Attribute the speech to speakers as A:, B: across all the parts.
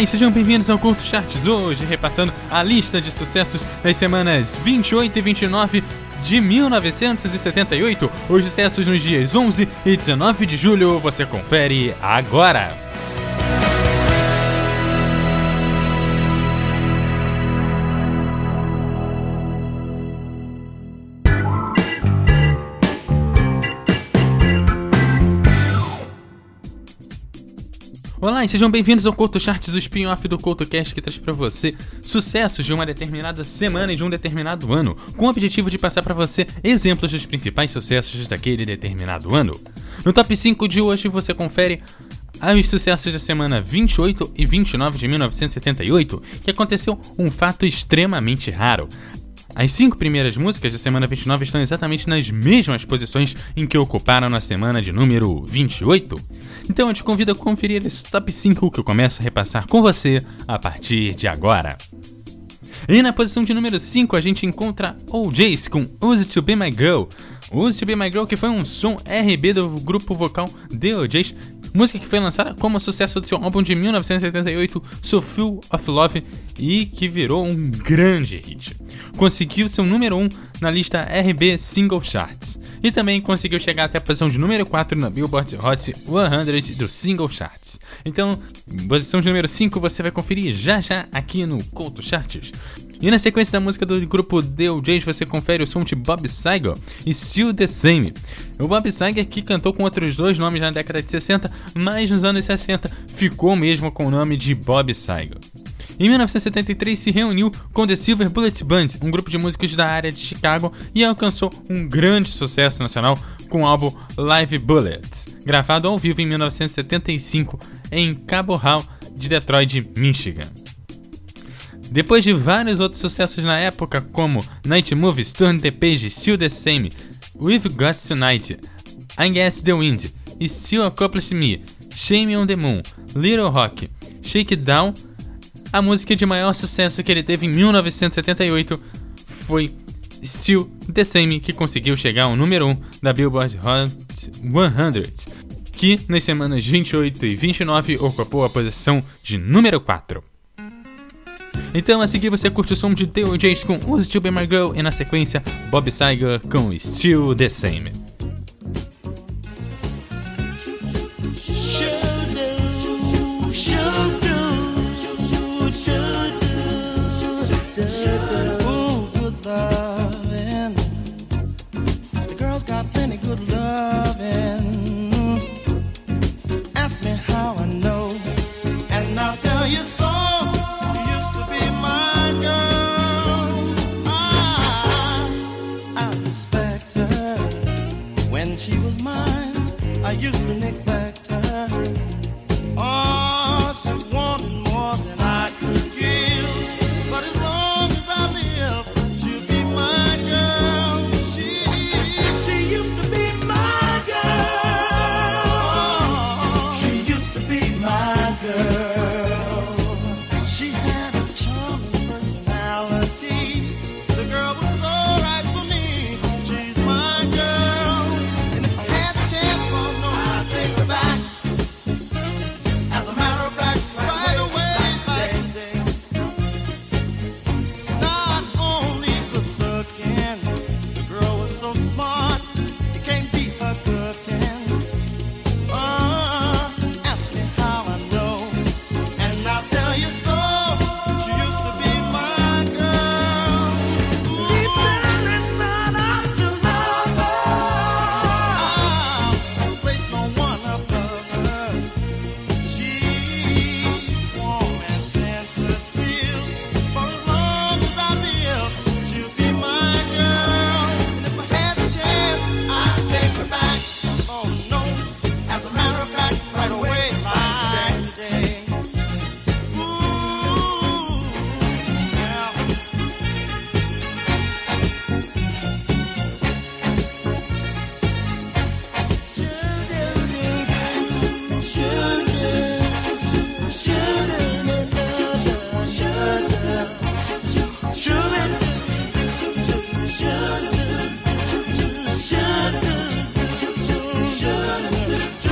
A: E sejam bem-vindos ao Culto Charts. Hoje, repassando a lista de sucessos das semanas 28 e 29 de 1978. Os sucessos nos dias 11 e 19 de julho você confere agora. Olá e sejam bem-vindos ao Couto Charts, o spin-off do CoutoCast que traz para você sucessos de uma determinada semana e de um determinado ano, com o objetivo de passar para você exemplos dos principais sucessos daquele determinado ano. No top 5 de hoje você confere os sucessos da semana 28 e 29 de 1978, que aconteceu um fato extremamente raro. As cinco primeiras músicas da semana 29 estão exatamente nas mesmas posições em que ocuparam na semana de número 28. Então eu te convido a conferir esse top 5 que eu começo a repassar com você a partir de agora. E na posição de número 5 a gente encontra OJs com Use To Be My Girl. Use To Be My Girl que foi um som RB do grupo vocal The OJs música que foi lançada como sucesso do seu álbum de 1978, So of Love, e que virou um grande hit. Conseguiu seu número 1 na lista RB Single Charts, e também conseguiu chegar até a posição de número 4 na Billboard Hot 100 do Single Charts. Então, posição de número 5 você vai conferir já já aqui no Couto Charts. E na sequência da música do grupo The OJs, você confere o som de Bob Seger e Still the Same. O Bob Seger que cantou com outros dois nomes na década de 60, mas nos anos 60 ficou mesmo com o nome de Bob Seger. Em 1973 se reuniu com The Silver Bullet Band, um grupo de músicos da área de Chicago, e alcançou um grande sucesso nacional com o álbum Live Bullets, gravado ao vivo em 1975 em Cabo Hall de Detroit, Michigan. Depois de vários outros sucessos na época, como Night Movies, Turn the Page, Still the Same, We've Got Tonight, I Guess the Wind, Still Accomplish Me, Shame on the Moon, Little Rock, Shake Down, a música de maior sucesso que ele teve em 1978 foi Still the Same, que conseguiu chegar ao número 1 da Billboard Hot 100, que nas semanas 28 e 29 ocupou a posição de número 4. Então a seguir você curte o som de The OJs com Use To Be My Girl e na sequência Bob Seger com Still The Same. Yeah.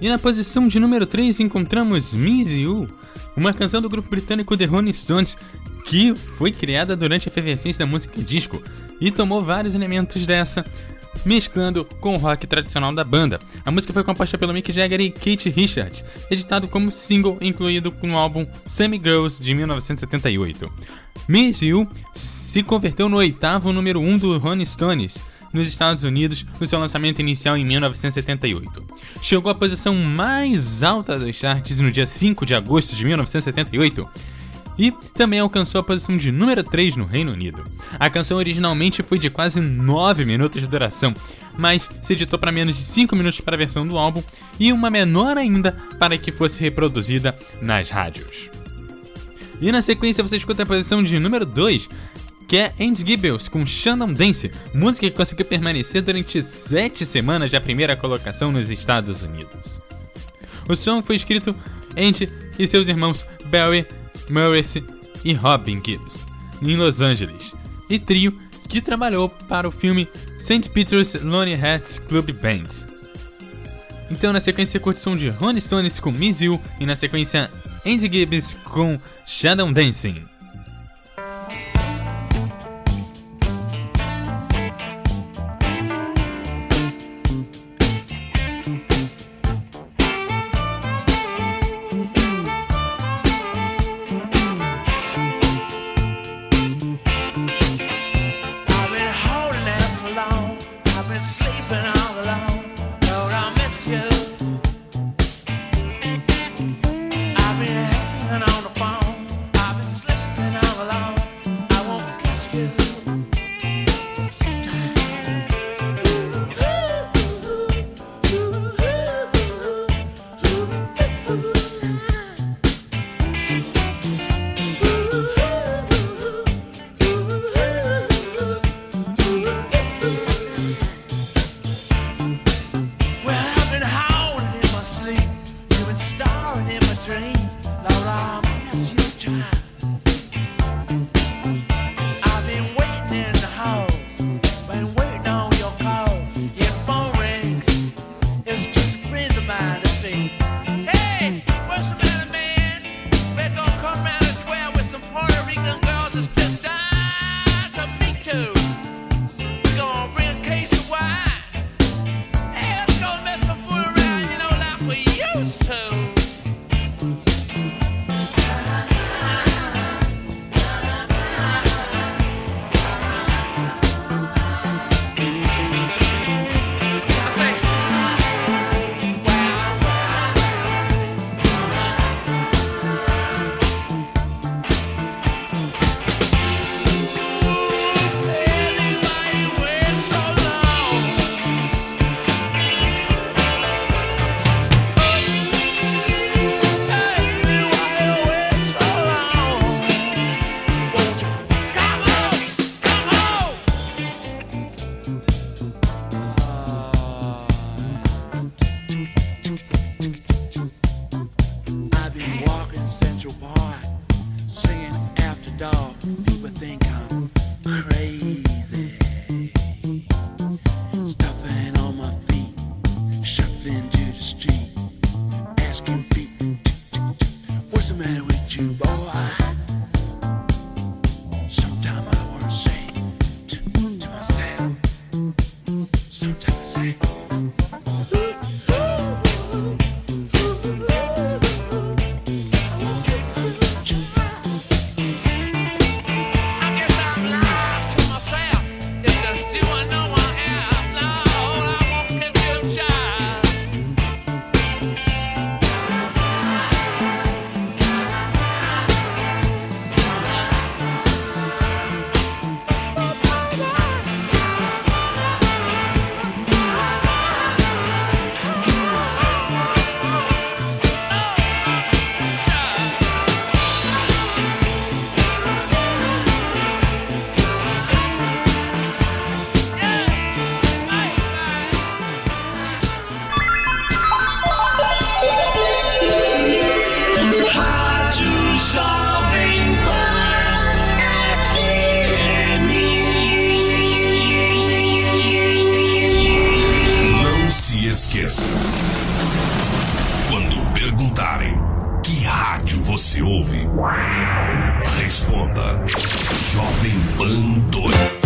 A: E na posição de número 3 encontramos Miss You, uma canção do grupo britânico The Rolling Stones que foi criada durante a efervescência da música disco e tomou vários elementos dessa, mesclando com o rock tradicional da banda. A música foi composta pelo Mick Jagger e Kate Richards, editado como single incluído no álbum Sammy Girls de 1978. Miss You se converteu no oitavo número 1 um do Rolling Stones nos Estados Unidos no seu lançamento inicial em 1978. Chegou à posição mais alta dos charts no dia 5 de agosto de 1978 e também alcançou a posição de número 3 no Reino Unido. A canção originalmente foi de quase 9 minutos de duração, mas se editou para menos de 5 minutos para a versão do álbum e uma menor ainda para que fosse reproduzida nas rádios. E na sequência você escuta a posição de número 2, que é Andy Gibbons com Shannon Dance, música que conseguiu permanecer durante sete semanas da primeira colocação nos Estados Unidos. O som foi escrito Andy e seus irmãos Barry, Maurice e Robin Gibbs, em Los Angeles, e trio que trabalhou para o filme St. Peter's Lonely Hearts Club Band. Então, na sequência, curtição de Ronnie Stones com Miss You e na sequência, Andy Gibbs com Shadow Dancing.
B: esqueça. Quando perguntarem que rádio você ouve, responda: Jovem Pan 2.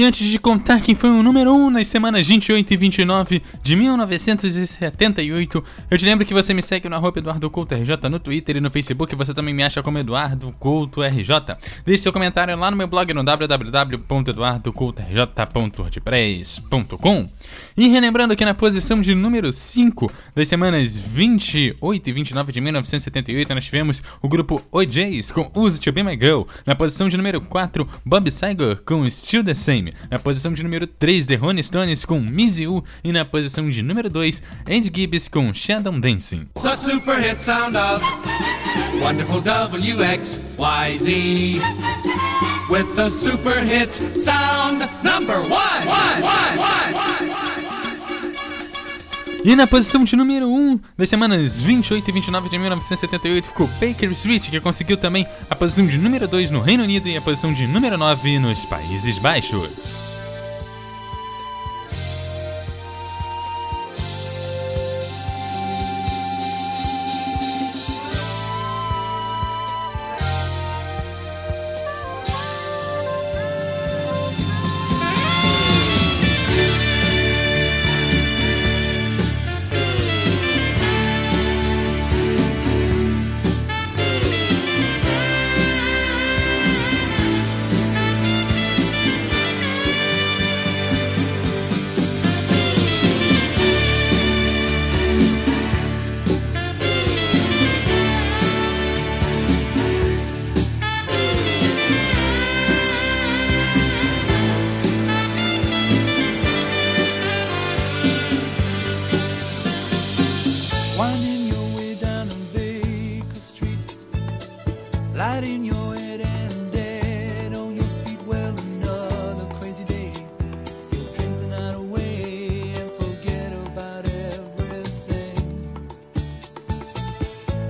A: E antes de contar quem foi o número 1 nas semanas 28 e 29 de 1978, eu te lembro que você me segue no arroba Eduardo Couto RJ no Twitter e no Facebook, você também me acha como Eduardo Couto RJ. Deixe seu comentário lá no meu blog no www.eduardocoutorj.wordpress.com. E relembrando que na posição de número 5 das semanas 28 e 29 de 1978, nós tivemos o grupo OJs com Use to Be My Girl. Na posição de número 4, Bob Seger com Still the Same. Time. Na posição de número 3, The Rolling Stones com You. E na posição de número 2, Andy Gibbs com Shadow Dancing.
C: The super hit sound of wonderful WXYZ. With the super hit sound number one, one, one, one.
A: E na posição de número 1 das semanas 28 e 29 de 1978 ficou Baker Street, que conseguiu também a posição de número 2 no Reino Unido e a posição de número 9 nos Países Baixos.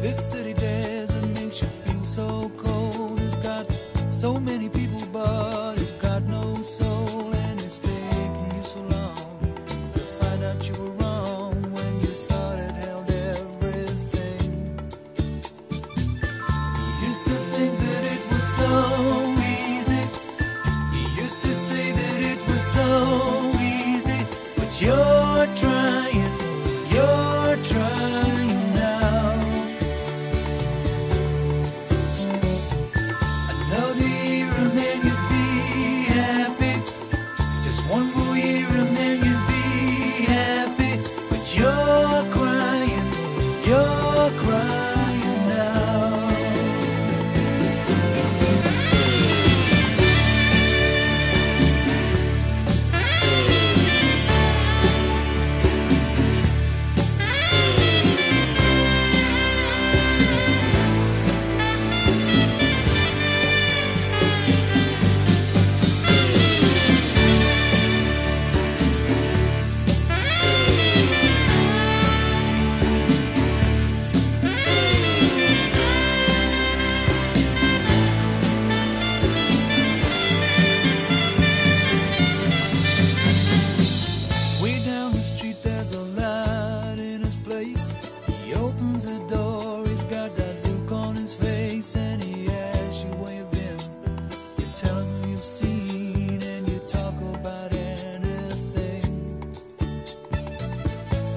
D: This city desert makes you feel so cold. It's got so many people, but it's got no soul,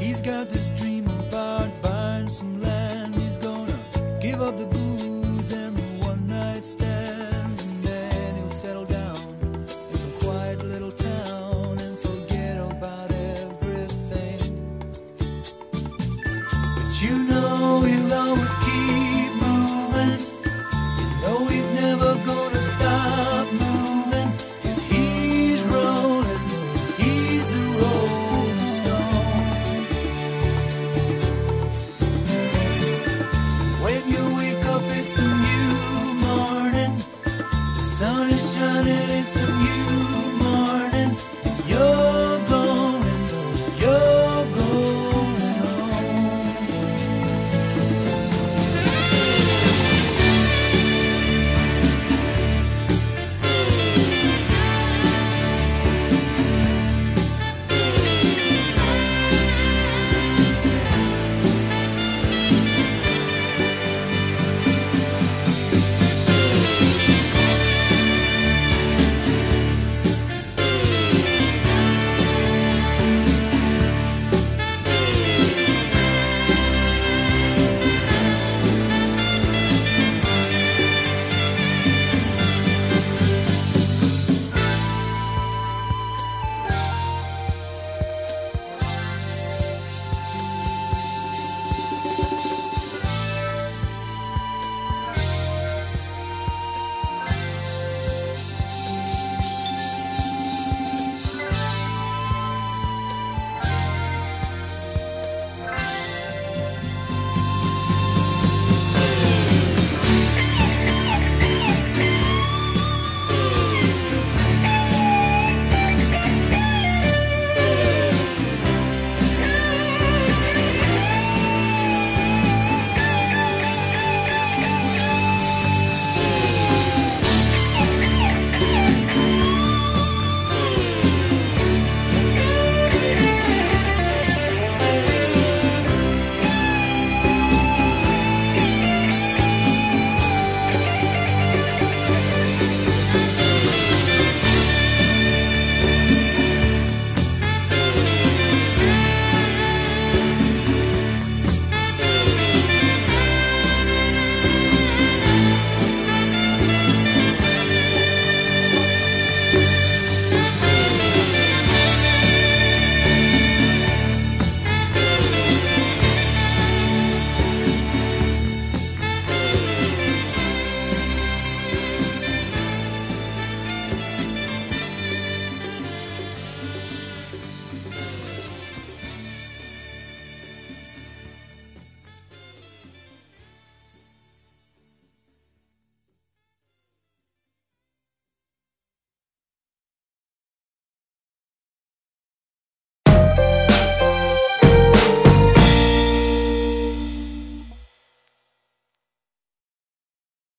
D: He's got this dream about buying some